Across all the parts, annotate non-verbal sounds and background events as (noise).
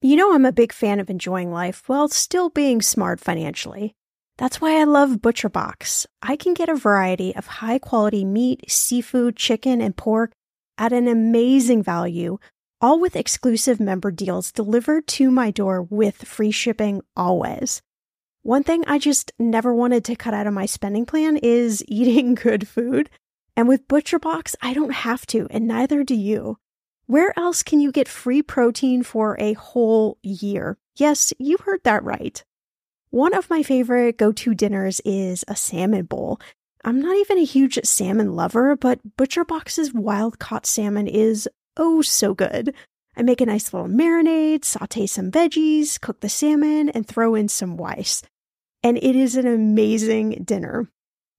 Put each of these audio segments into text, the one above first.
You know, I'm a big fan of enjoying life while still being smart financially. That's why I love ButcherBox. I can get a variety of high quality meat, seafood, chicken, and pork at an amazing value, all with exclusive member deals delivered to my door with free shipping always. One thing I just never wanted to cut out of my spending plan is (laughs) eating good food. And with ButcherBox, I don't have to, and neither do you. Where else can you get free protein for a whole year? Yes, you heard that right. One of my favorite go to dinners is a salmon bowl. I'm not even a huge salmon lover, but ButcherBox's wild caught salmon is oh so good. I make a nice little marinade, saute some veggies, cook the salmon, and throw in some rice. And it is an amazing dinner.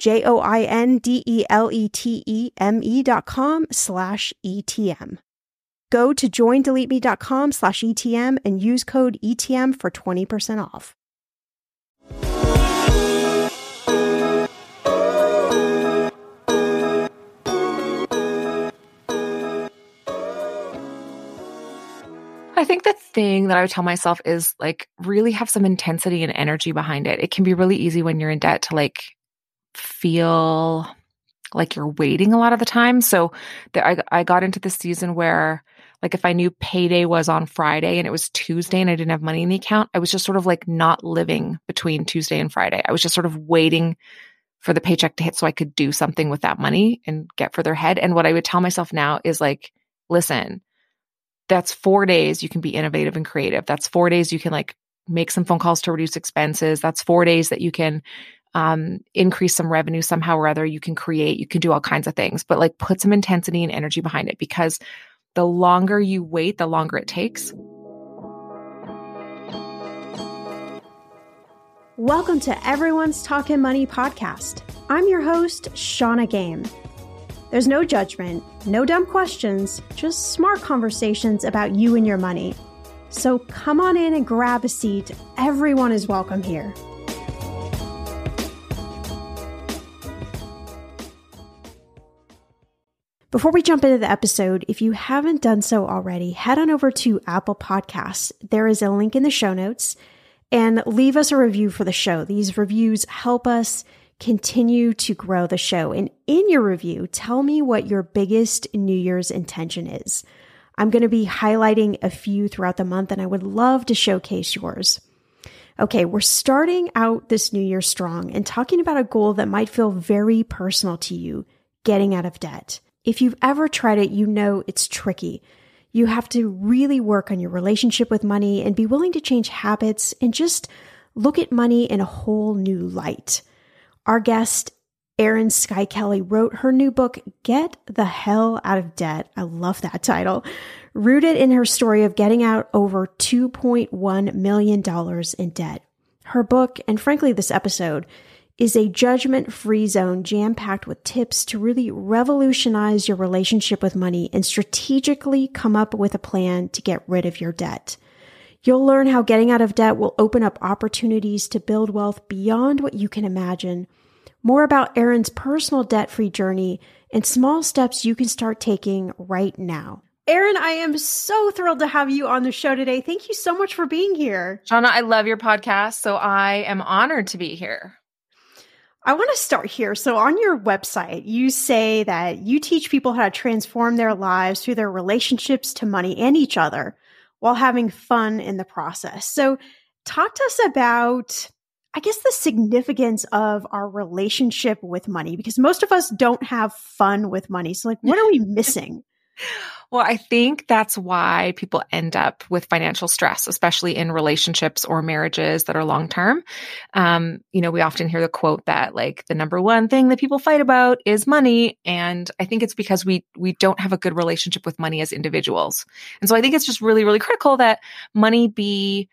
J O I N D E L E T E M E dot com slash ETM. Go to joindeleteme.com slash ETM and use code ETM for 20% off. I think the thing that I would tell myself is like really have some intensity and energy behind it. It can be really easy when you're in debt to like feel like you're waiting a lot of the time. So the, I, I got into the season where like if I knew payday was on Friday and it was Tuesday and I didn't have money in the account, I was just sort of like not living between Tuesday and Friday. I was just sort of waiting for the paycheck to hit so I could do something with that money and get further ahead. And what I would tell myself now is like, listen, that's four days you can be innovative and creative. That's four days you can like make some phone calls to reduce expenses. That's four days that you can um, increase some revenue somehow or other. You can create, you can do all kinds of things, but like put some intensity and energy behind it because the longer you wait, the longer it takes. Welcome to Everyone's Talking Money podcast. I'm your host, Shannah Game. There's no judgment, no dumb questions, just smart conversations about you and your money. So come on in and grab a seat. Everyone is welcome here. Before we jump into the episode, if you haven't done so already, head on over to Apple Podcasts. There is a link in the show notes and leave us a review for the show. These reviews help us continue to grow the show. And in your review, tell me what your biggest New Year's intention is. I'm going to be highlighting a few throughout the month, and I would love to showcase yours. Okay, we're starting out this new year strong and talking about a goal that might feel very personal to you getting out of debt. If you've ever tried it, you know it's tricky. You have to really work on your relationship with money and be willing to change habits and just look at money in a whole new light. Our guest, Erin Skye Kelly, wrote her new book, Get the Hell Out of Debt. I love that title. Rooted in her story of getting out over $2.1 million in debt. Her book, and frankly, this episode, is a judgment free zone jam packed with tips to really revolutionize your relationship with money and strategically come up with a plan to get rid of your debt. You'll learn how getting out of debt will open up opportunities to build wealth beyond what you can imagine. More about Erin's personal debt free journey and small steps you can start taking right now. Erin, I am so thrilled to have you on the show today. Thank you so much for being here. Shannah, I love your podcast, so I am honored to be here. I want to start here. So, on your website, you say that you teach people how to transform their lives through their relationships to money and each other while having fun in the process. So, talk to us about, I guess, the significance of our relationship with money because most of us don't have fun with money. So, like, what are we (laughs) missing? Well, I think that's why people end up with financial stress, especially in relationships or marriages that are long term. Um, you know, we often hear the quote that like the number one thing that people fight about is money, and I think it's because we we don't have a good relationship with money as individuals. And so I think it's just really really critical that money be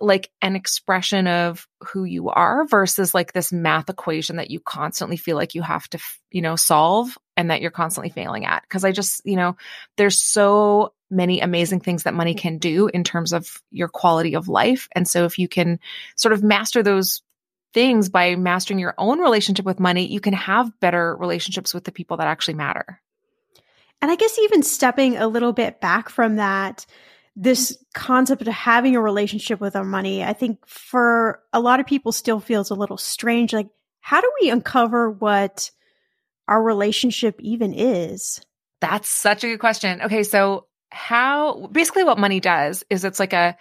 like an expression of who you are versus like this math equation that you constantly feel like you have to, you know, solve and that you're constantly failing at. Cause I just, you know, there's so many amazing things that money can do in terms of your quality of life. And so if you can sort of master those things by mastering your own relationship with money, you can have better relationships with the people that actually matter. And I guess even stepping a little bit back from that, this concept of having a relationship with our money, I think for a lot of people still feels a little strange. Like, how do we uncover what our relationship even is? That's such a good question. Okay. So how basically what money does is it's like a,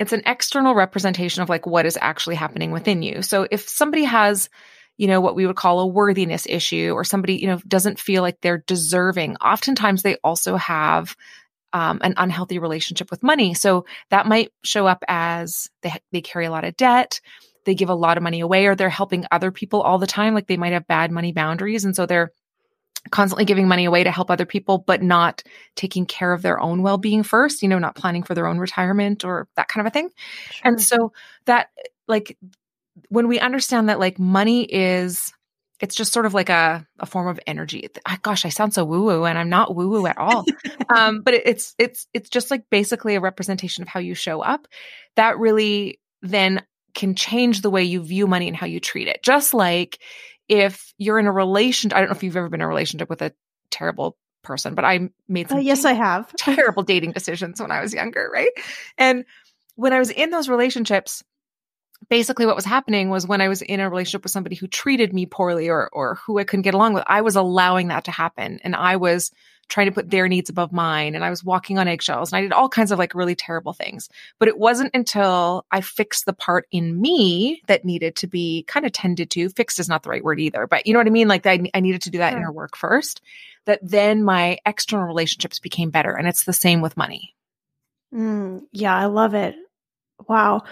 it's an external representation of like what is actually happening within you. So if somebody has, you know, what we would call a worthiness issue or somebody, you know, doesn't feel like they're deserving, oftentimes they also have um, an unhealthy relationship with money. So that might show up as they, they carry a lot of debt, they give a lot of money away, or they're helping other people all the time. Like they might have bad money boundaries. And so they're constantly giving money away to help other people, but not taking care of their own well being first, you know, not planning for their own retirement or that kind of a thing. Sure. And so that, like, when we understand that, like, money is it's just sort of like a, a form of energy. Gosh, I sound so woo woo and I'm not woo woo at all. (laughs) um, but it, it's, it's, it's just like basically a representation of how you show up that really then can change the way you view money and how you treat it. Just like if you're in a relationship, I don't know if you've ever been in a relationship with a terrible person, but I made uh, some uh, yes, I have (laughs) terrible dating decisions when I was younger, right? And when I was in those relationships, basically what was happening was when I was in a relationship with somebody who treated me poorly or or who I couldn't get along with, I was allowing that to happen and I was trying to put their needs above mine and I was walking on eggshells and I did all kinds of like really terrible things. But it wasn't until I fixed the part in me that needed to be kind of tended to. Fixed is not the right word either, but you know what I mean? Like I, I needed to do that sure. inner work first. That then my external relationships became better. And it's the same with money. Mm, yeah, I love it. Wow.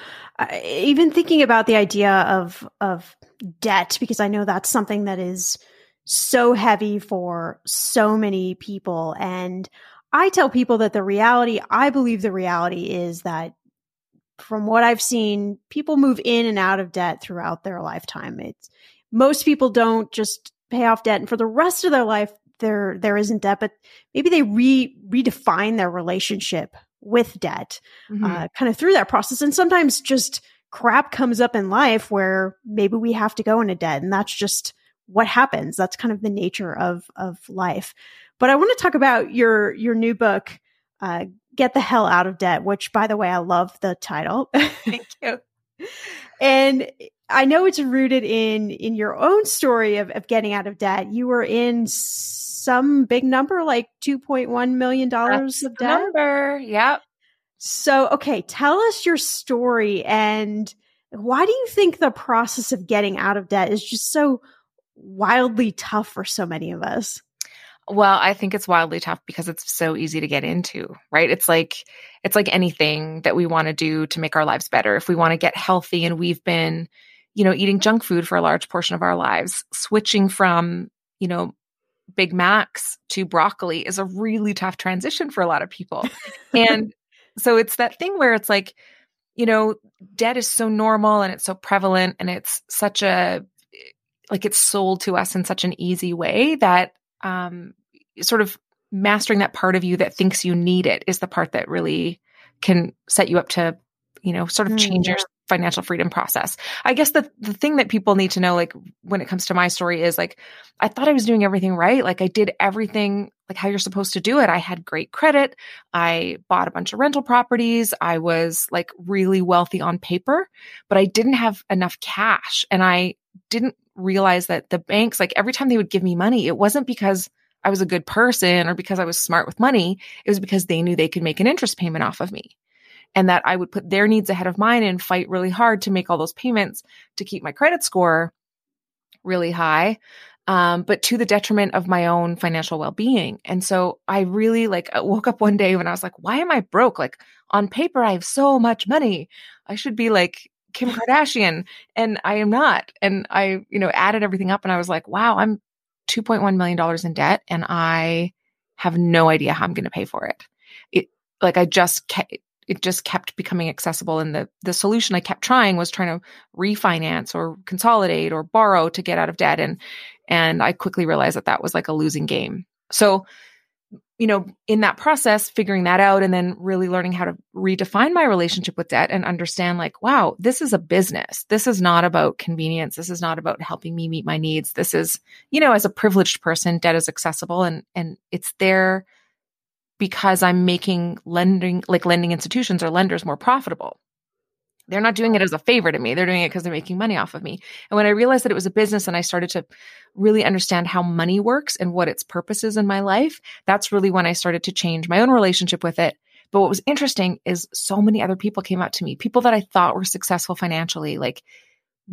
Even thinking about the idea of of debt because I know that's something that is so heavy for so many people and I tell people that the reality, I believe the reality is that from what I've seen, people move in and out of debt throughout their lifetime. It's most people don't just pay off debt and for the rest of their life there there isn't debt, but maybe they re redefine their relationship with debt, mm-hmm. uh, kind of through that process. And sometimes just crap comes up in life where maybe we have to go into debt, and that's just what happens. That's kind of the nature of of life. But I want to talk about your your new book, uh, "Get the Hell Out of Debt," which, by the way, I love the title. Thank you. (laughs) and I know it's rooted in in your own story of, of getting out of debt. You were in some big number, like two point one million dollars of debt. Number, yep. So, okay, tell us your story and why do you think the process of getting out of debt is just so wildly tough for so many of us? Well, I think it's wildly tough because it's so easy to get into, right? It's like it's like anything that we want to do to make our lives better. If we want to get healthy and we've been, you know, eating junk food for a large portion of our lives, switching from, you know, Big Macs to broccoli is a really tough transition for a lot of people. (laughs) and so it's that thing where it's like, you know, debt is so normal and it's so prevalent and it's such a eh, like it's sold to us in such an easy way that um, sort of mastering that part of you that thinks you need it is the part that really can set you up to, you know, sort of mm, change mm, yeah. your financial freedom process. I guess the the thing that people need to know like when it comes to my story is like I thought I was doing everything right. Like I did everything like how you're supposed to do it. I had great credit. I bought a bunch of rental properties. I was like really wealthy on paper, but I didn't have enough cash and I didn't realize that the banks like every time they would give me money, it wasn't because I was a good person or because I was smart with money. It was because they knew they could make an interest payment off of me and that I would put their needs ahead of mine and fight really hard to make all those payments to keep my credit score really high. Um, but to the detriment of my own financial well-being. And so I really like woke up one day when I was like, why am I broke? Like on paper, I have so much money. I should be like Kim Kardashian and I am not. And I, you know, added everything up and I was like, wow, I'm $2.1 million in debt and I have no idea how I'm going to pay for it. It like I just kept, it just kept becoming accessible and the the solution I kept trying was trying to refinance or consolidate or borrow to get out of debt and and I quickly realized that that was like a losing game. So you know, in that process, figuring that out and then really learning how to redefine my relationship with debt and understand like, wow, this is a business. This is not about convenience. This is not about helping me meet my needs. This is, you know, as a privileged person, debt is accessible and, and it's there because I'm making lending, like lending institutions or lenders more profitable. They're not doing it as a favor to me. They're doing it because they're making money off of me. And when I realized that it was a business and I started to really understand how money works and what its purpose is in my life, that's really when I started to change my own relationship with it. But what was interesting is so many other people came up to me, people that I thought were successful financially, like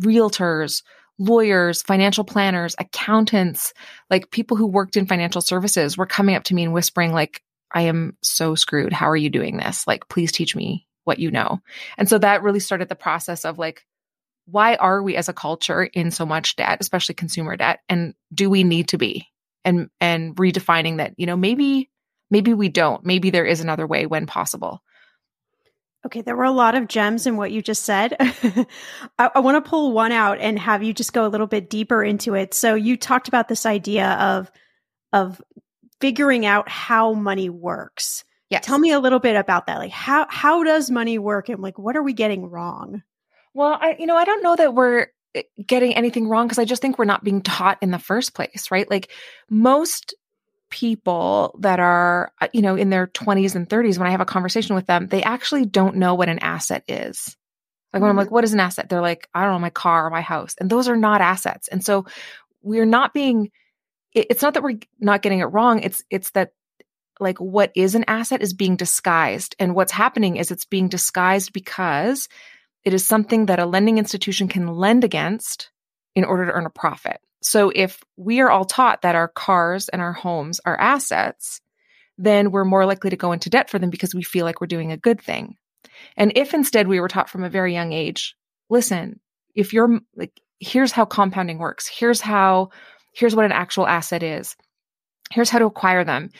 realtors, lawyers, financial planners, accountants, like people who worked in financial services were coming up to me and whispering like, I am so screwed. How are you doing this? Like, please teach me what you know. And so that really started the process of like, why are we as a culture in so much debt, especially consumer debt? And do we need to be? And and redefining that, you know, maybe maybe we don't. Maybe there is another way when possible. Okay, there were a lot of gems in what you just said. (laughs) I, I want to pull one out and have you just go a little bit deeper into it. So you talked about this idea of of figuring out how money works. Yeah. Tell me a little bit about that. Like how how does money work and like what are we getting wrong? Well, I you know, I don't know that we're eh, getting anything wrong because I just think we're not being taught in the first place, right? Like most people that are uh, you know in their 20s and 30s when I have a conversation with them, they actually don't know what an asset is. Like when I'm like, mm-hmm. what is an asset? They're like, I don't know, my car or my house. And those are not assets. And so we're not being it's not that we're not getting it wrong. It's it's that like what is an asset is being disguised. And what's happening is it's being disguised because it is something that a lending institution can lend against in order to earn a profit. So if we are all taught that our cars and our homes are assets, then we're more likely to go into debt for them because we feel like we're doing a good thing. And if instead we were taught from a very young age, listen, if you're like, here's how compounding works. Here's how, here's what an actual asset is. Here's how to acquire them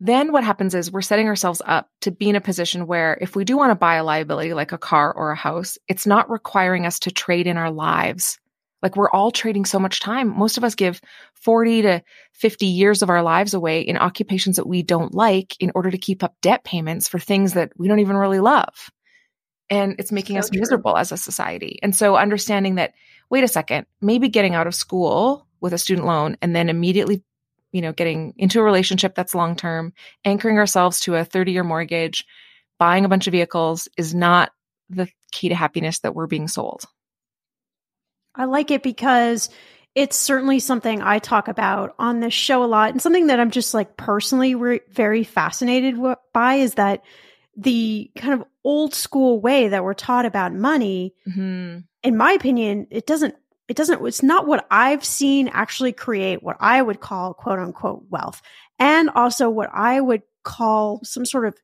then what happens is we're setting ourselves up to be in a position where if we do want to buy a liability like a car or a house, it's not requiring us to trade in our lives. Like we're all trading so much time. Most of us give 40 to 50 years of our lives away in occupations that we don't like in order to keep up debt payments for things that we don't even really love. And it's making so us true. miserable as a society. And so understanding that, wait a second, maybe getting out of school with a student loan and then immediately you know, getting into a relationship that's long term, anchoring ourselves to a 30 year mortgage, buying a bunch of vehicles is not the key to happiness that we're being sold. I like it because it's certainly something I talk about on this show a lot and something that I'm just like personally re- very fascinated w- by is that the kind of old school way that we're taught about money, mm-hmm. in my opinion, it doesn't, it doesn't, it's not what I've seen actually create what I would call quote unquote wealth and also what I would call some sort of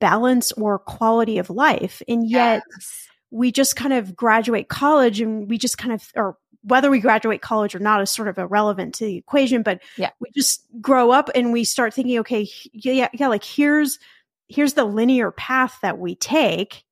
balance or quality of life. And yet yes. we just kind of graduate college and we just kind of, or whether we graduate college or not is sort of irrelevant to the equation, but yeah. we just grow up and we start thinking, okay, yeah, yeah, like here's, here's the linear path that we take.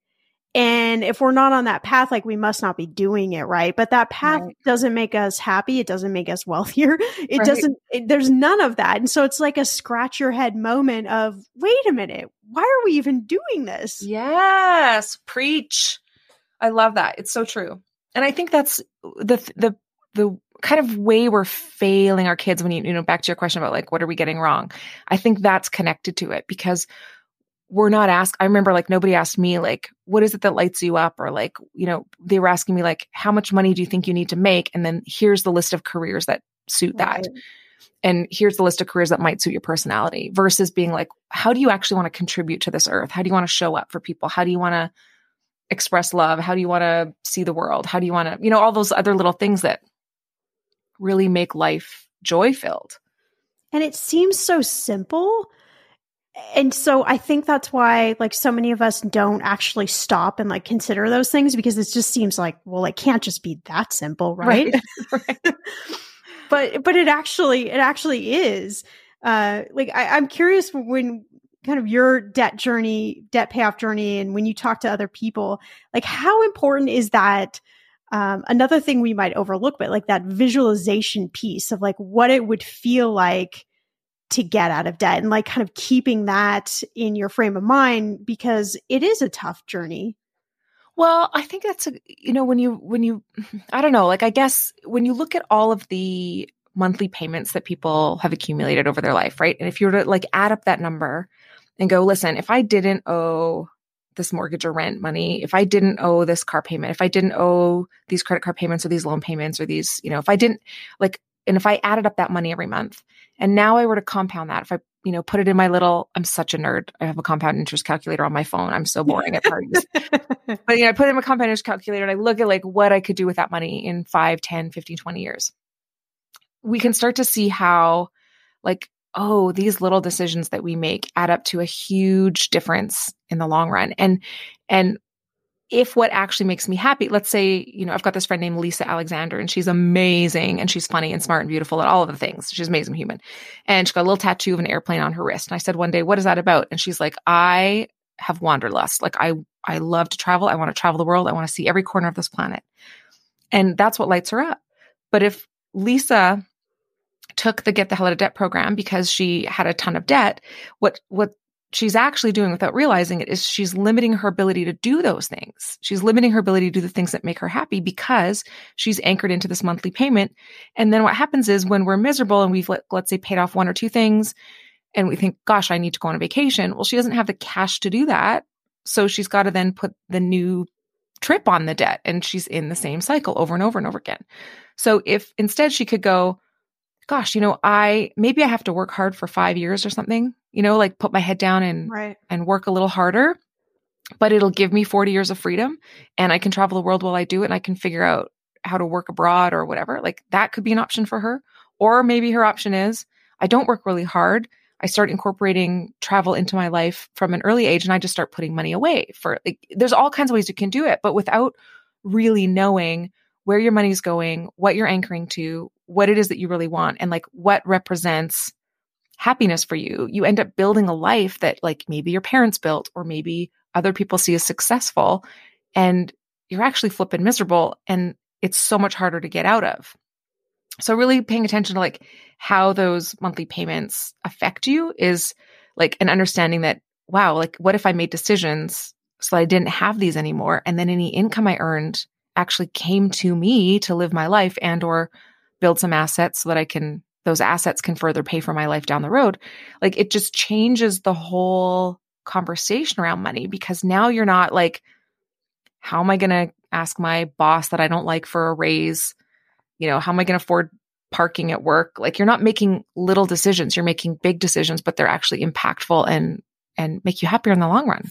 And if we're not on that path, like we must not be doing it right. But that path right. doesn't make us happy. It doesn't make us wealthier. (laughs) It right. doesn't, it, there's none of that. And so it's like a scratch your head moment of, wait a minute, why are we even doing this? Yes. Preach. I love that. It's so true. And I think that's the, the, the kind of way we're failing our kids when you, you know, back to your question about like, what are we getting wrong? I think that's connected to it because we're not asked. I remember like nobody asked me like, what is it that lights you up? Or like, you know, they were asking me like, how much money do you think you need to make? And then here's the list of careers that suit right. that. And here's the list of careers that might suit your personality versus being like, how do you actually want to contribute to this earth? How do you want to show up for people? How do you want to express love? How do you want to see the world? How do you want to, you know, all those other little things that really make life joy filled. And it seems so simple, and so I think that's why like so many of us don't actually stop and like consider those things because it just seems like well it can't just be that simple right, right. (laughs) (laughs) right. but but it actually it actually is uh like I, i'm curious when kind of your debt journey debt payoff journey and when you talk to other people like how important is that um, another thing we might overlook but like that visualization piece of like what it would feel like to get out of debt and like kind of keeping that in your frame of mind because it is a tough journey. Well, I think that's a, you know, when you, when you, I don't know, like, I guess when you look at all of the monthly payments that people have accumulated over their life, right? And if you were to like add up that number and go, listen, if I didn't owe this mortgage or rent money, if I didn't owe this car payment, if I didn't owe these credit card payments or these loan payments or these, you know, if I didn't like, and if I added up that money every month and now I were to compound that, if I, you know, put it in my little, I'm such a nerd. I have a compound interest calculator on my phone. I'm so boring at parties. (laughs) but, you know, I put in my compound interest calculator and I look at like what I could do with that money in 5, 10, 15, 20 years. We can start to see how, like, oh, these little decisions that we make add up to a huge difference in the long run. And, and if what actually makes me happy, let's say, you know, I've got this friend named Lisa Alexander and she's amazing and she's funny and smart and beautiful and all of the things. She's amazing human. And she's got a little tattoo of an airplane on her wrist. And I said one day, what is that about? And she's like, I have wanderlust. Like I, I love to travel. I want to travel the world. I want to see every corner of this planet. And that's what lights her up. But if Lisa took the get the hell out of debt program because she had a ton of debt, what, what she's actually doing without realizing it is she's limiting her ability to do those things. She's limiting her ability to do the things that make her happy because she's anchored into this monthly payment. And then what happens is when we're miserable and we've let, let's say paid off one or two things and we think, gosh, I need to go on a vacation. Well, she doesn't have the cash to do that. So she's got to then put the new trip on the debt and she's in the same cycle over and over and over again. So if instead she could go, gosh, you know, I maybe I have to work hard for 5 years or something, you know, like put my head down and right. and work a little harder, but it'll give me 40 years of freedom and I can travel the world while I do it and I can figure out how to work abroad or whatever. Like that could be an option for her. Or maybe her option is I don't work really hard. I start incorporating travel into my life from an early age and I just start putting money away for like there's all kinds of ways you can do it, but without really knowing where your money's going, what you're anchoring to, what it is that you really want, and like what represents happiness for you. You end up building a life that like maybe your parents built or maybe other people see as successful and you're actually flipping miserable and it's so much harder to get out of. So really paying attention to like how those monthly payments affect you is like an understanding that wow, like what if I made decisions so I didn't have these anymore and then any income I earned actually came to me to live my life and or build some assets so that I can those assets can further pay for my life down the road. Like it just changes the whole conversation around money because now you're not like how am I going to ask my boss that I don't like for a raise You know, how am I going to afford parking at work? Like you're not making little decisions, you're making big decisions, but they're actually impactful and and make you happier in the long run.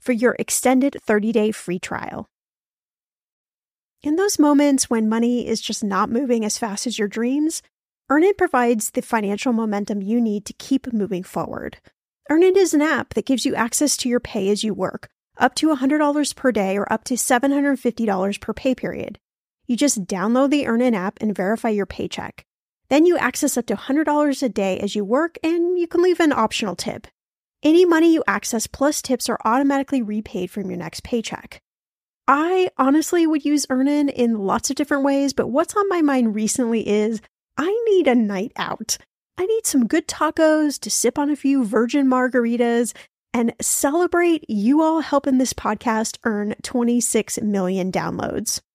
for your extended 30-day free trial. In those moments when money is just not moving as fast as your dreams, Earnin provides the financial momentum you need to keep moving forward. Earnin is an app that gives you access to your pay as you work, up to $100 per day or up to $750 per pay period. You just download the Earnin app and verify your paycheck. Then you access up to $100 a day as you work, and you can leave an optional tip. Any money you access plus tips are automatically repaid from your next paycheck. I honestly would use Earnin in lots of different ways, but what's on my mind recently is I need a night out. I need some good tacos to sip on a few virgin margaritas and celebrate you all helping this podcast earn 26 million downloads.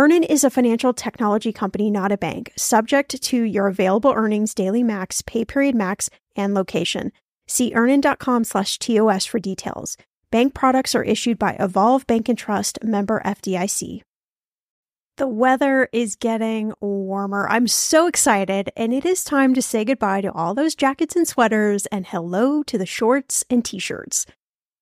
Earnin is a financial technology company, not a bank, subject to your available earnings, daily max, pay period max, and location. See earnin.com slash TOS for details. Bank products are issued by Evolve Bank and Trust, member FDIC. The weather is getting warmer. I'm so excited, and it is time to say goodbye to all those jackets and sweaters and hello to the shorts and t shirts.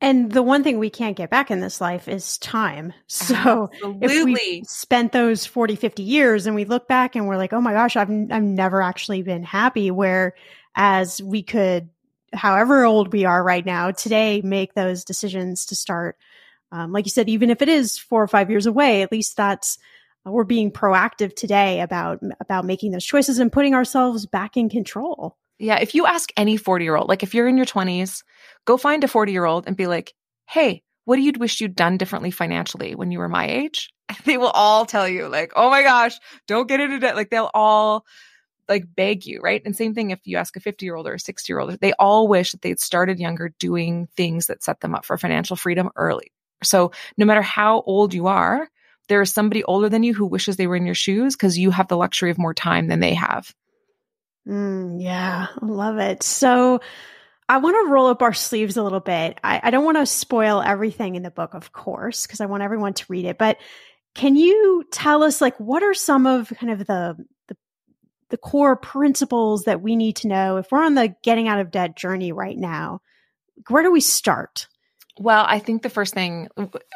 And the one thing we can't get back in this life is time. So Absolutely. if we spent those 40, 50 years and we look back and we're like, oh my gosh, I've, I've never actually been happy. Whereas we could, however old we are right now, today make those decisions to start um, like you said, even if it is four or five years away, at least that's we're being proactive today about about making those choices and putting ourselves back in control. Yeah, if you ask any 40 year old, like if you're in your 20s, go find a 40 year old and be like, hey, what do you wish you'd done differently financially when you were my age? (laughs) They will all tell you, like, oh my gosh, don't get into debt. Like they'll all like beg you, right? And same thing if you ask a 50 year old or a 60 year old, they all wish that they'd started younger doing things that set them up for financial freedom early. So no matter how old you are, there is somebody older than you who wishes they were in your shoes because you have the luxury of more time than they have. Mm, yeah, love it. So I want to roll up our sleeves a little bit. I, I don't want to spoil everything in the book, of course, because I want everyone to read it. But can you tell us, like, what are some of kind of the, the the core principles that we need to know if we're on the getting out of debt journey right now? Where do we start? Well, I think the first thing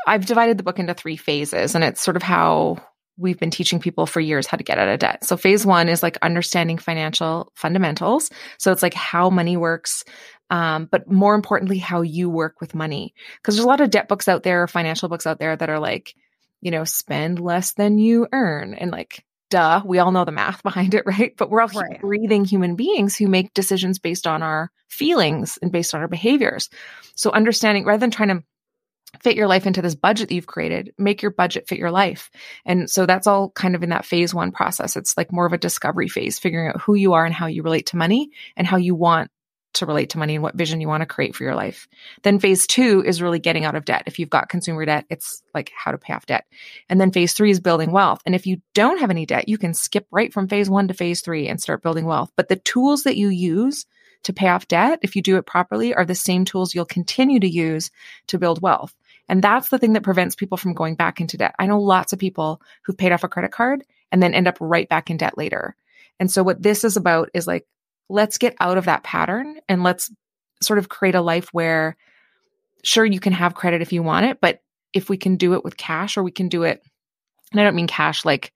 I've divided the book into three phases, and it's sort of how we've been teaching people for years how to get out of debt. So phase one is like understanding financial fundamentals. So it's like how money works, um, but more importantly, how you work with money. Because there's a lot of debt books out there, financial books out there that are like, you know, spend less than you earn, and like duh, we all know the math (laughs) behind it, right? But we're all right. breathing human beings who make decisions based on our feelings and based on our behaviors. So understanding rather than trying to fit your life into this budget that you've created, make your budget fit your life. And so that's all kind of in that phase one process. It's like more of a discovery phase, figuring out who you are and how you relate to money and how you want to relate to money and what vision you want to create for your life. Then phase two is really getting out of debt. If you've got consumer debt, it's like how to pay off debt. And then phase three is building wealth. And if you don't have any debt, you can skip right from phase one to phase three and start building wealth. But the tools that you use to pay off debt, if you do it properly, are the same tools you'll continue to use to build wealth. And that's the thing that prevents people from going back into debt. I know lots of people who've paid off a credit card and then end up right back in debt later. And so what this is about is like let's get out of that pattern and let's sort of create a life where sure you can have credit if you want it, but if we can do it with cash or we can do it, and I don't mean cash like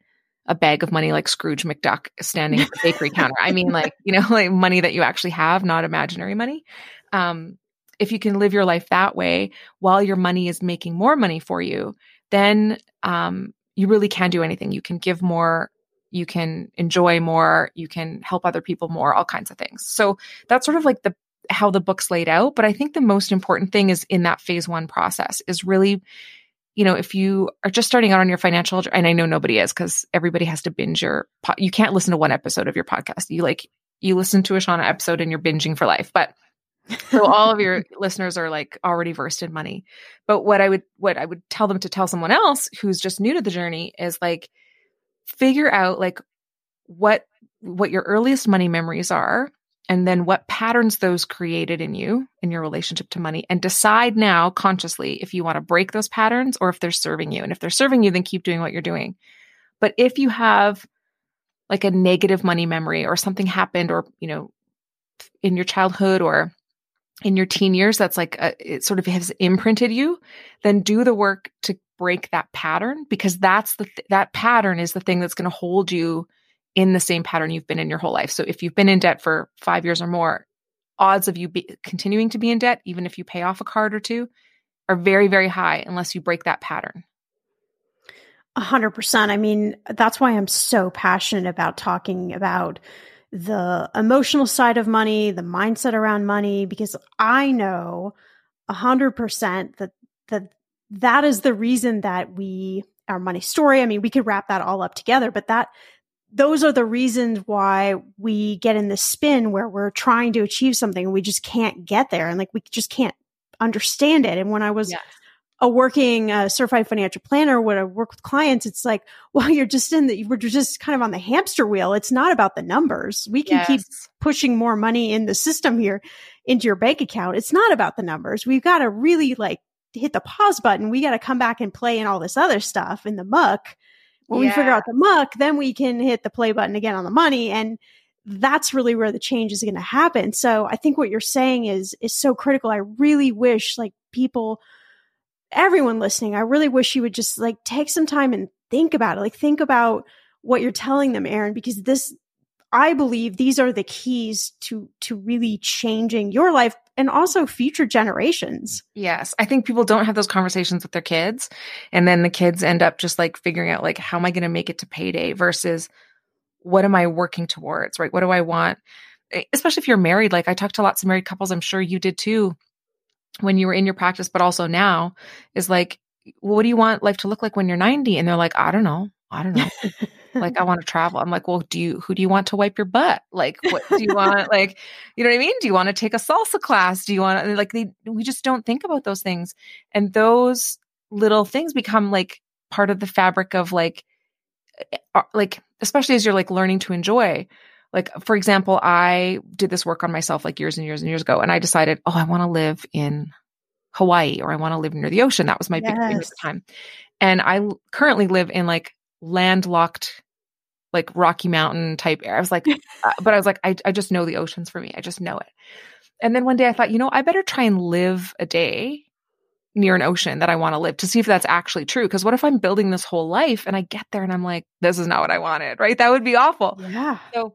a bag of money like Scrooge McDuck standing at the bakery counter. I mean like, you know, (laughs) like money that you actually have, not imaginary money. Um, if you can live your life that way while your money is making more money for you, then um, you really can do anything. You can give more you can enjoy more, you can help other people more, all kinds of things. So that's sort of like the how the book's laid out, but I think the most important thing is in that phase 1 process is really you know, if you are just starting out on your financial, and I know nobody is because everybody has to binge your, you can't listen to one episode of your podcast. You like, you listen to a Shannah episode and you're binging for life. But so (laughs) all of your listeners are like already versed in money. But what I would, what I would tell them to tell someone else who's just new to the journey is like, figure out like what what your earliest money memories are and then what patterns those created in you in your relationship to money and decide now consciously if you want to break those patterns or if they're serving you and if they're serving you then keep doing what you're doing but if you have like a negative money memory or something happened or you know in your childhood or in your teen years that's like a, it sort of has imprinted you then do the work to break that pattern because that's the th- that pattern is the thing that's going to hold you in the same pattern you've been in your whole life. So if you've been in debt for 5 years or more, odds of you be, continuing to be in debt even if you pay off a card or two are very very high unless you break that pattern. A hundred percent. I mean, that's why I'm so passionate about talking about the emotional side of money, the mindset around money, because I know a hundred percent that that that is the reason that we our money story. I mean, we could wrap that all up together, but that those are the reasons why we get in this spin where we're trying to achieve something and we just can't get there and like we just can't understand it. And when I was yes. A working uh, certified financial planner, I work with clients, it's like, well, you're just in the, we're just kind of on the hamster wheel. It's not about the numbers. We can yes. keep pushing more money in the system here into your bank account. It's not about the numbers. We've got to really like hit the pause button. We got to come back and play in all this other stuff in the muck When yeah. we figure out the muck, then we can hit the play button again on the money. And that's really where the change is going to happen. So I think what you're saying is is so critical. I really wish like people everyone listening, I really wish you would just like take some time and think about it. Like think about what you're telling them, Erin, because this I believe these are the keys to to really changing your life and also future generations. Yes. I think people don't have those conversations with their kids and then the kids end up just like figuring out like how am I going to make it to payday versus what am I working towards, right? What do I want? Especially if you're married, like I talked to lots of married couples, I'm sure you did too when you were in your practice, but also now is like, well, what do you want life to look like when you're 90? And they're like, I don't know. I don't know. like I want to travel. I'm like, well, do you who do you want to wipe your butt? Like what do you want (laughs) like you know what I mean? Do you want to take a salsa class? Do you want to like they we just don't think about those things. And those little things become like part of the fabric of like eh, uh, like especially as you're like learning to enjoy. Like for example, I did this work on myself like years and years and years ago and I decided, "Oh, I want to live in Hawaii or I want to live near the ocean." That was my yes. big thing at the time. And I currently live in like landlocked like Rocky Mountain type air. I was like, (laughs) uh, but I was like, I, I just know the oceans for me. I just know it. And then one day I thought, you know, I better try and live a day near an ocean that I want to live to see if that's actually true. Because what if I'm building this whole life and I get there and I'm like, this is not what I wanted, right? That would be awful. Yeah. So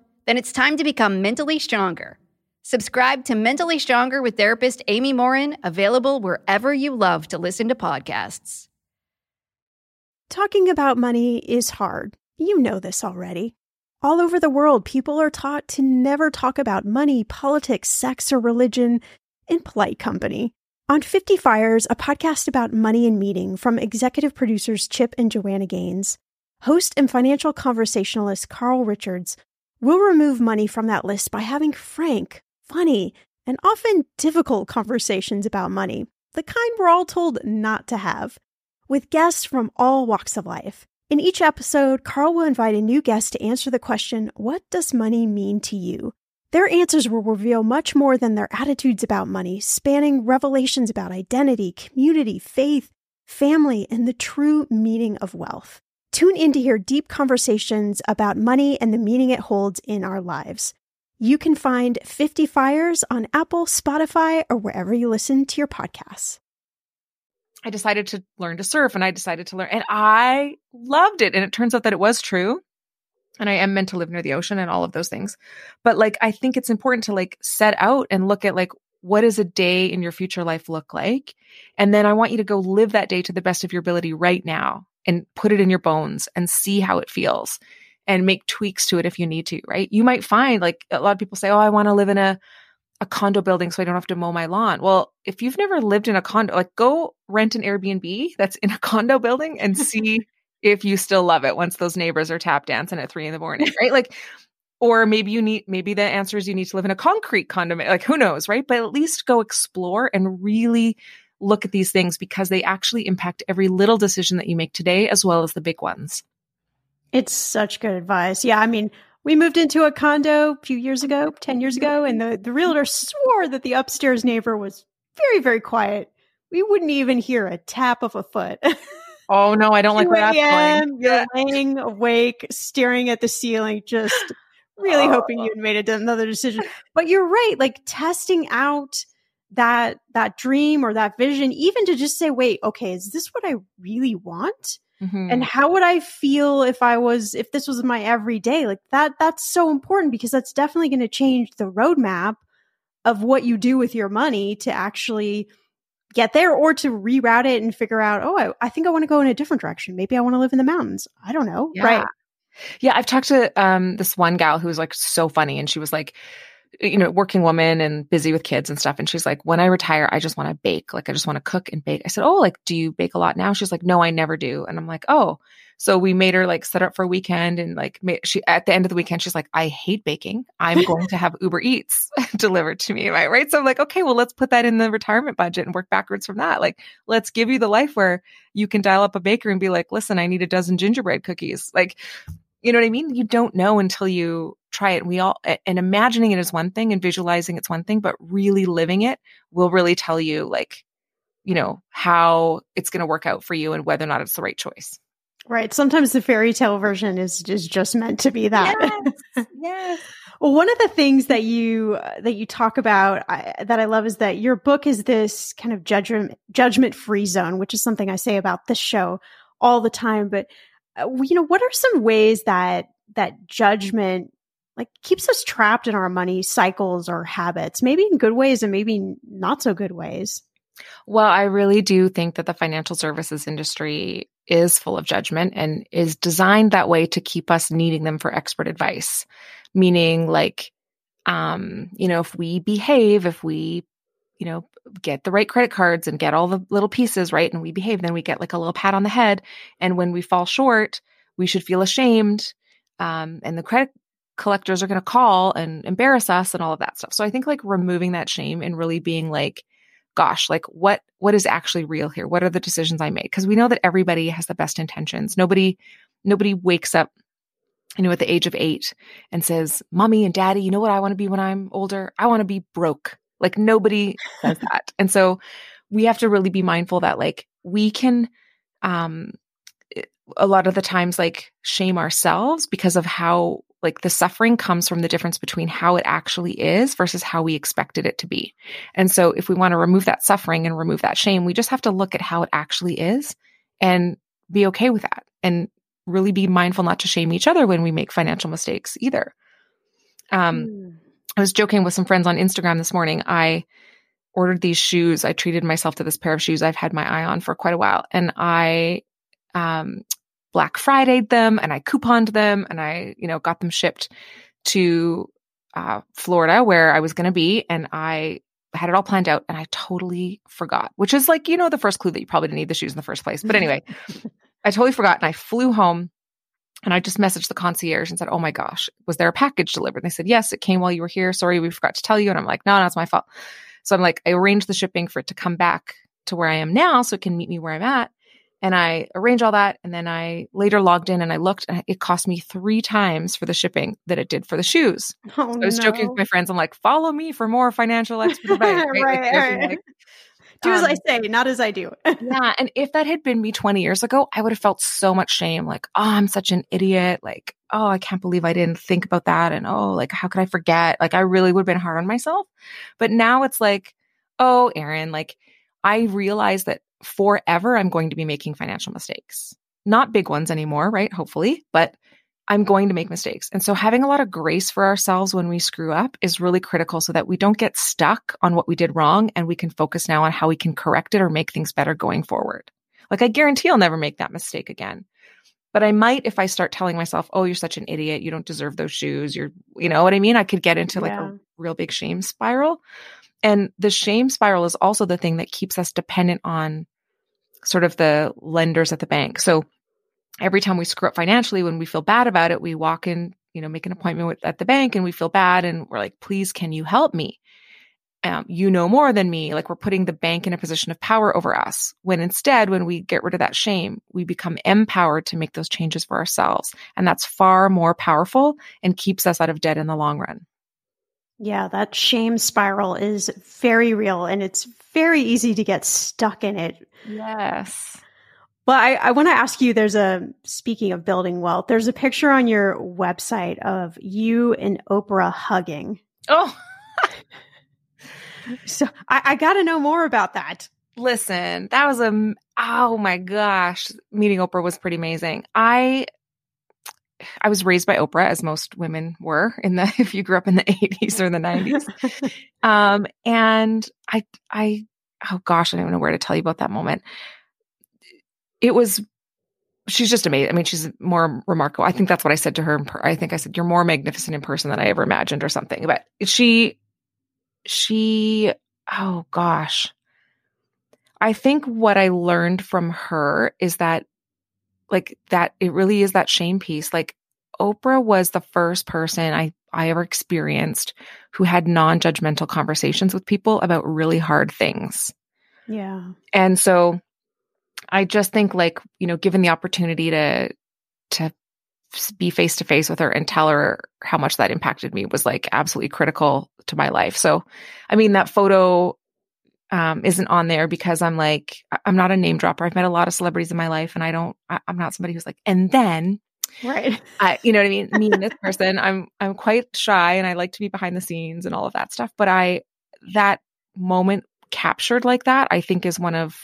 Then it's time to become mentally stronger. Subscribe to Mentally Stronger with therapist Amy Morin, available wherever you love to listen to podcasts. Talking about money is hard. You know this already. All over the world, people are taught to never talk about money, politics, sex, or religion in polite company. On 50 Fires, a podcast about money and meeting from executive producers Chip and Joanna Gaines, host and financial conversationalist Carl Richards We'll remove money from that list by having frank, funny, and often difficult conversations about money, the kind we're all told not to have, with guests from all walks of life. In each episode, Carl will invite a new guest to answer the question, What does money mean to you? Their answers will reveal much more than their attitudes about money, spanning revelations about identity, community, faith, family, and the true meaning of wealth. Tune in to hear deep conversations about money and the meaning it holds in our lives. You can find 50 Fires on Apple, Spotify, or wherever you listen to your podcasts. I decided to learn to surf and I decided to learn, and I loved it. And it turns out that it was true. And I am meant to live near the ocean and all of those things. But like, I think it's important to like set out and look at like, what does a day in your future life look like? And then I want you to go live that day to the best of your ability right now and put it in your bones and see how it feels and make tweaks to it if you need to, right? You might find like a lot of people say, Oh, I want to live in a, a condo building so I don't have to mow my lawn. Well, if you've never lived in a condo, like go rent an Airbnb that's in a (laughs) condo building and (laughs) see if you still love it once those neighbors are tap dancing at three in the morning, (laughs) right? Like, or maybe you need, maybe the answer is you need to live in a concrete condo, like who knows, right? But at least go explore and really look at these things because they actually impact every little decision that you make today as well as the big ones. It's such good advice. Yeah. I mean, we moved into a condo a few years ago, 10 years ago, and the, the realtor swore that the upstairs neighbor was very, very quiet. We wouldn't even hear a tap of a foot. (laughs) Oh no, I don't like that's going. You're laying awake, staring at the ceiling, just really oh. hoping you had made another decision. But you're right, like testing out that that dream or that vision, even to just say, wait, okay, is this what I really want? Mm-hmm. And how would I feel if I was if this was my everyday? Like that that's so important because that's definitely going to change the roadmap of what you do with your money to actually get there or to reroute it and figure out, oh, I, I think I want to go in a different direction. Maybe I want to live in the mountains. I don't know. Yeah. Right. Yeah. I've talked to um, this one gal who was like so funny and she was like, you know, working woman and busy with kids and stuff. And she's like, when I retire, I just want to bake. Like, I just want to cook and bake. I said, Oh, like, do you bake a lot now? She's like, No, I never do. And I'm like, Oh, so we made her like set up for a weekend and like she at the end of the weekend she's like, I hate baking. I'm (laughs) going to have Uber Eats (laughs) delivered to me, right? Right. So I'm like, okay, well, let's put that in the retirement budget and work backwards from that. Like, let's give you the life where you can dial up a baker and be like, listen, I need a dozen gingerbread cookies. Like, you know what I mean? You don't know until you try it. We all, and imagining it is one thing and visualizing it's one thing, but really living it will really tell you, like, you know, how it's going to work out for you and whether or not it's the right choice. Right. Sometimes the fairy tale version is, is just meant to be that. Yes. (laughs) yes. well, one of the things that you uh, that you talk about I, that I love is that your book is this kind of judgment judgment free zone, which is something I say about this show all the time. But you know, what are some ways that that judgment like keeps us trapped in our money cycles or habits, maybe in good ways and maybe not so good ways? Well, I really do think that the financial services industry is full of judgment and is designed that way to keep us needing them for expert advice. Meaning, like, um, you know, if we behave, if we, you know, get the right credit cards and get all the little pieces right and we behave, then we get like a little pat on the head. And when we fall short, we should feel ashamed. Um, and the credit collectors are going to call and embarrass us and all of that stuff. So I think like removing that shame and really being like, gosh, like what what is actually real here? What are the decisions I made? Because we know that everybody has the best intentions. Nobody nobody wakes up you know at the age of 8 and says, "Mommy and Daddy, you know what I want to be when I'm older? I want to be broke." Like nobody says (laughs) that. And so we have to really be mindful that like we can um a lot of the times like shame ourselves because of how like the suffering comes from the difference between how it actually is versus how we expected it to be. And so if we want to remove that suffering and remove that shame, we just have to look at how it actually is and be okay with that and really be mindful not to shame each other when we make financial mistakes either. Um, mm. I was joking with some friends on Instagram this morning. I ordered these shoes. I treated myself to this pair of shoes I've had my eye on for quite a while. And I um, Black Friday them and I couponed them and I, you know, got them shipped to uh, Florida where I was going to be. And I had it all planned out and I totally forgot, which is like, you know, the first clue that you probably didn't need the shoes in the first place. But anyway, (laughs) I totally forgot and I flew home and I just messaged the concierge and said, Oh my gosh, was there a package delivered? And they said, Yes, it came while you were here. Sorry, we forgot to tell you. And I'm like, No, no, it's my fault. So I'm like, I arranged the shipping for it to come back to where I am now so it can meet me where I'm at and I arranged all that. And then I later logged in and I looked, and it cost me three times for the shipping that it did for the shoes. Oh, so I was no. joking with my friends. I'm like, follow me for more financial expert advice. right, right, right. Like, do um, as I um, say, not as I do. (laughs) yeah. And if that had been me 20 years ago, I would have felt so much shame. Like, oh, I'm such an idiot. Like, oh, I can't believe I didn't think about that. And oh, like, how could I forget? Like, I really would have been hard on myself. But now it's like, oh, Erin, like, I realize that forever I'm going to be making financial mistakes. Not big ones anymore, right? Hopefully, but I'm going to make mistakes. And so having a lot of grace for ourselves when we screw up is really critical so that we don't get stuck on what we did wrong and we can focus now on how we can correct it or make things better going forward. Like I guarantee I'll never make that mistake again. But I might if I start telling myself, "Oh, you're such an idiot. You don't deserve those shoes." You're, you know what I mean? I could get into like Yeah. a real big shame spiral. And the shame spiral is also the thing that keeps us dependent on sort of the lenders at the bank. So every time we screw up financially, when we feel bad about it, we walk in, you know, make an appointment with, at the bank and we feel bad and we're like, please, can you help me? Um, you know more than me. Like we're putting the bank in a position of power over us. When instead, when we get rid of that shame, we become empowered to make those changes for ourselves. And that's far more powerful and keeps us out of debt in the long run. Yeah, that shame spiral is very real and it's very easy to get stuck in it. Yes. But I, I want to ask you there's a, speaking of building wealth, there's a picture on your website of you and Oprah hugging. Oh, (laughs) So I, I got to know more about that. listen, that was a, oh my gosh, meeting Oprah was pretty amazing. I, I was raised by Oprah, as most women were in the, (laughs) if you grew up in the 80s or the 90s. (laughs) Um, and I, I, oh gosh, I don't even know where to tell you about that moment. It was, she's just amazing. I mean, she's more remarkable. I think that's what I said to her. in per- I think I said, you're more magnificent in person than I ever imagined or something. But she, she, oh gosh. I think what I learned from her is that, like, that it really is that shame piece. Like, Oprah was the first person I, I ever experienced who had non judgmental conversations with people about really hard things. Yeah. And so I just think like, you know, given the opportunity to to be face to face with her and tell her how much that impacted me was like absolutely critical to my life. So, I mean, that photo um, isn't on there because I'm like, I'm not a name dropper. I've met a lot of celebrities in my life and I don't, I, I'm not somebody who's like, and then Right. I, you know what I mean? Me and this person, I'm, I'm quite shy and I like to be behind the scenes and all of that stuff. But I, that moment captured like that, I think is one of,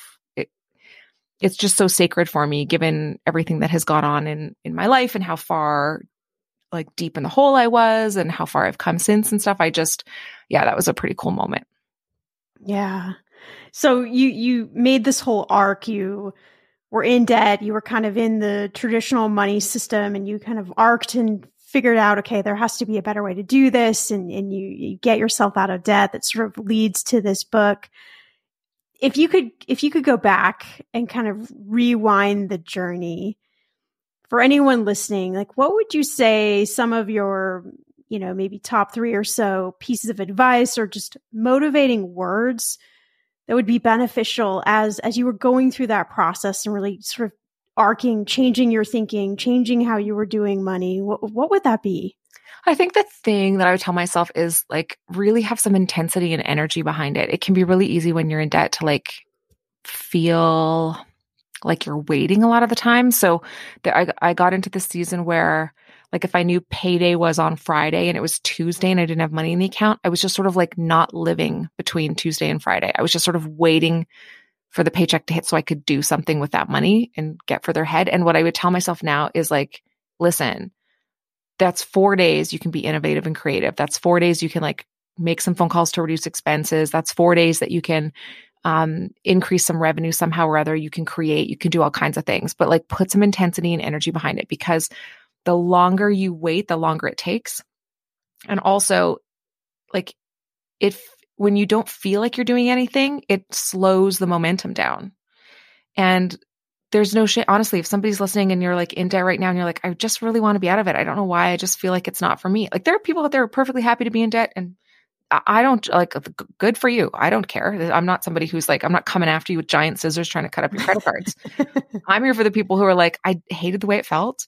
it's just so sacred for me, given everything that has gone on in, in my life and how far like deep in the hole I was and how far I've come since and stuff. I just, yeah, that was a pretty cool moment. Yeah. So you you made this whole arc. You were in debt. You were kind of in the traditional money system, and you kind of arced and figured out, okay, there has to be a better way to do this, and and you you get yourself out of debt. That sort of leads to this book. If you could, if you could go back and kind of rewind the journey for anyone listening, like what would you say some of your you know, maybe top three or so pieces of advice or just motivating words that would be beneficial as as you were going through that process and really sort of arcing, changing your thinking, changing how you were doing money. What what would that be? I think the thing that I would tell myself is like really have some intensity and energy behind it. It can be really easy when you're in debt to like feel like you're waiting a lot of the time. So there, I, I got into this season where like if I knew payday was on Friday and it was Tuesday and I didn't have money in the account, I was just sort of like not living between Tuesday and Friday. I was just sort of waiting for the paycheck to hit so I could do something with that money and get further ahead. And what I would tell myself now is like, listen, that's four days you can be innovative and creative. That's four days you can like make some phone calls to reduce expenses. That's four days that you can um, increase some revenue somehow or other. You can create, you can do all kinds of things, but like put some intensity and energy behind it because the longer you wait, the longer it takes. And also, like, if when you don't feel like you're doing anything, it slows the momentum down. And there's no shit. Honestly, if somebody's listening and you're like in debt right now and you're like, I just really want to be out of it. I don't know why. I just feel like it's not for me. Like, there are people out there who are perfectly happy to be in debt and I I don't like good for you. I don't care. I'm not somebody who's like, I'm not coming after you with giant scissors trying to cut up your credit cards. (laughs) I'm here for the people who are like, I hated the way it felt.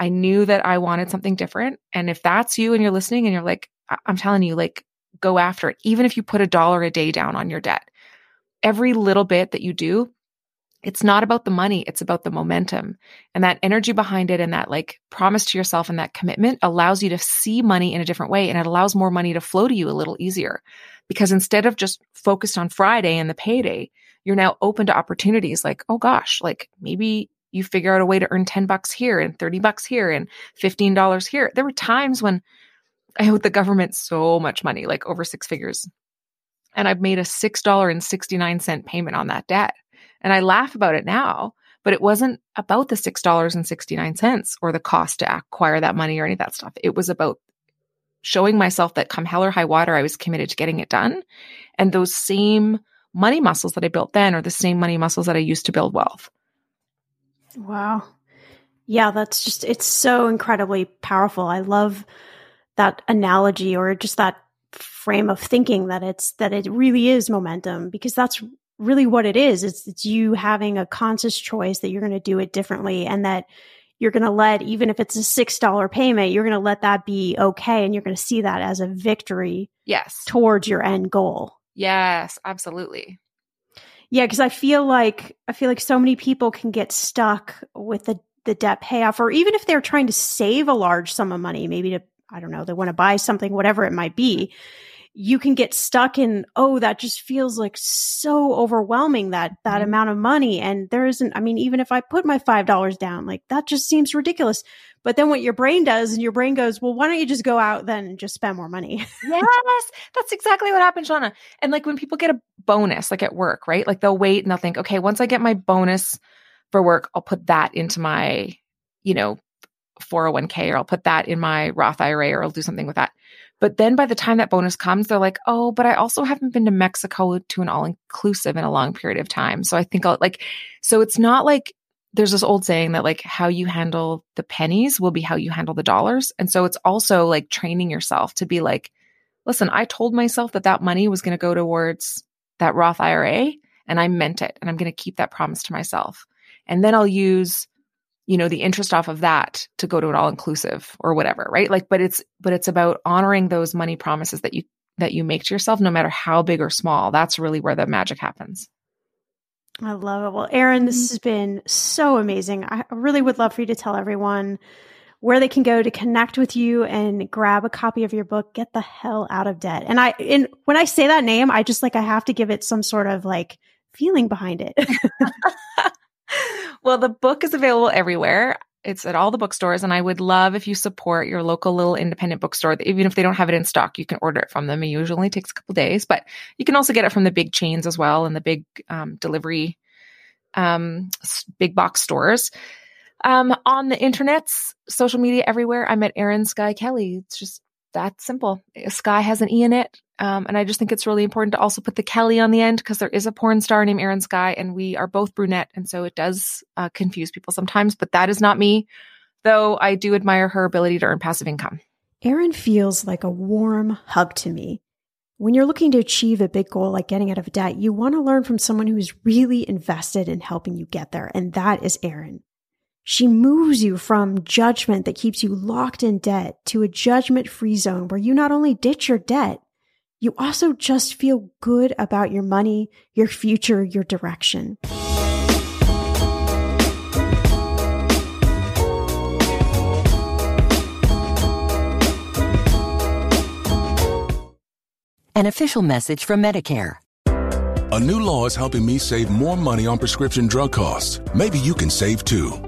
I knew that I wanted something different. And if that's you and you're listening and you're like, I- I'm telling you, like, go after it. Even if you put a dollar a day down on your debt, every little bit that you do, it's not about the money, it's about the momentum. And that energy behind it and that like promise to yourself and that commitment allows you to see money in a different way. And it allows more money to flow to you a little easier. Because instead of just focused on Friday and the payday, you're now open to opportunities like, oh gosh, like maybe you figure out a way to earn 10 bucks here and 30 bucks here and $15 here. There were times when I owed the government so much money, like over six figures. And I've made a $6.69 payment on that debt. And I laugh about it now, But it wasn't about the $6.69 or the cost to acquire that money or any of that stuff. It was about showing myself that come hell or high water, I was committed to getting it done. And those same money muscles that I built then are the same money muscles that I used to build wealth. Wow. Yeah, that's just, it's so incredibly powerful. I love that analogy or just that frame of thinking that it's, that it really is momentum because that's really what it is. It's, it's you having a conscious choice that you're going to do it differently and that you're going to let, even if it's a $6 payment, you're going to let that be okay. And you're going to see that as a victory. Yes. Towards your end goal. Yes, absolutely. Yeah. Cause I feel like, I feel like so many people can get stuck with the, the debt payoff, or even if they're trying to save a large sum of money, maybe to, I don't know, they want to buy something, whatever it might be you can get stuck in oh that just feels like so overwhelming that that mm-hmm. amount of money. And there isn't i mean even if i put my five dollars down like that just seems ridiculous. But then what your brain does and your brain goes well why don't you just go out then and just spend more money? (laughs) Yes that's exactly what happened Shannah. And like when people get a bonus like at work right? Like they'll wait and they'll think okay once i get my bonus for work i'll put that into my you know 401k or i'll put that in my roth ira or i'll do something with that but then by the time that bonus comes, they're like, oh, but I also haven't been to Mexico to an all inclusive in a long period of time. So I think I'll like, so it's not like there's this old saying that like how you handle the pennies will be how you handle the dollars. And so it's also like training yourself to be like, listen, I told myself that that money was going to go towards that Roth IRA and I meant it. And I'm going to keep that promise to myself. And then I'll use you know the interest off of that to go to an all inclusive or whatever right? Like but it's but it's about honoring those money promises that you that you make to yourself no matter how big or small. That's really where the magic happens. I love it. Well erin this mm-hmm. has been so amazing. I really would love for you to tell everyone where they can go to connect with you and grab a copy of your book get the hell out of debt. And i and when i say that name i just like i have to give it some sort of like feeling behind it (laughs) (laughs) well, the book is available everywhere. It's at all the bookstores, and I would love if you support your local little independent bookstore. Even if they don't have it in stock, you can order it from them. It usually takes a couple days, but you can also get it from the big chains as well and the big um, delivery, um, big box stores. Um, on the internets, social media everywhere, I'm at Erin Skye Kelly. It's just that simple. Sky has an E in it. Um, and I just think it's really important to also put the Kelly on the end because there is a porn star named Erin Sky and we are both brunette. And so it does uh, confuse people sometimes, but that is not me, though I do admire her ability to earn passive income. Erin feels like a warm hug to me. When you're looking to achieve a big goal like getting out of debt, you want to learn from someone who's really invested in helping you get there. And that is Erin. She moves you from judgment that keeps you locked in debt to a judgment free zone where you not only ditch your debt, you also just feel good about your money, your future, your direction. An official message from Medicare. A new law is helping me save more money on prescription drug costs. Maybe you can save too.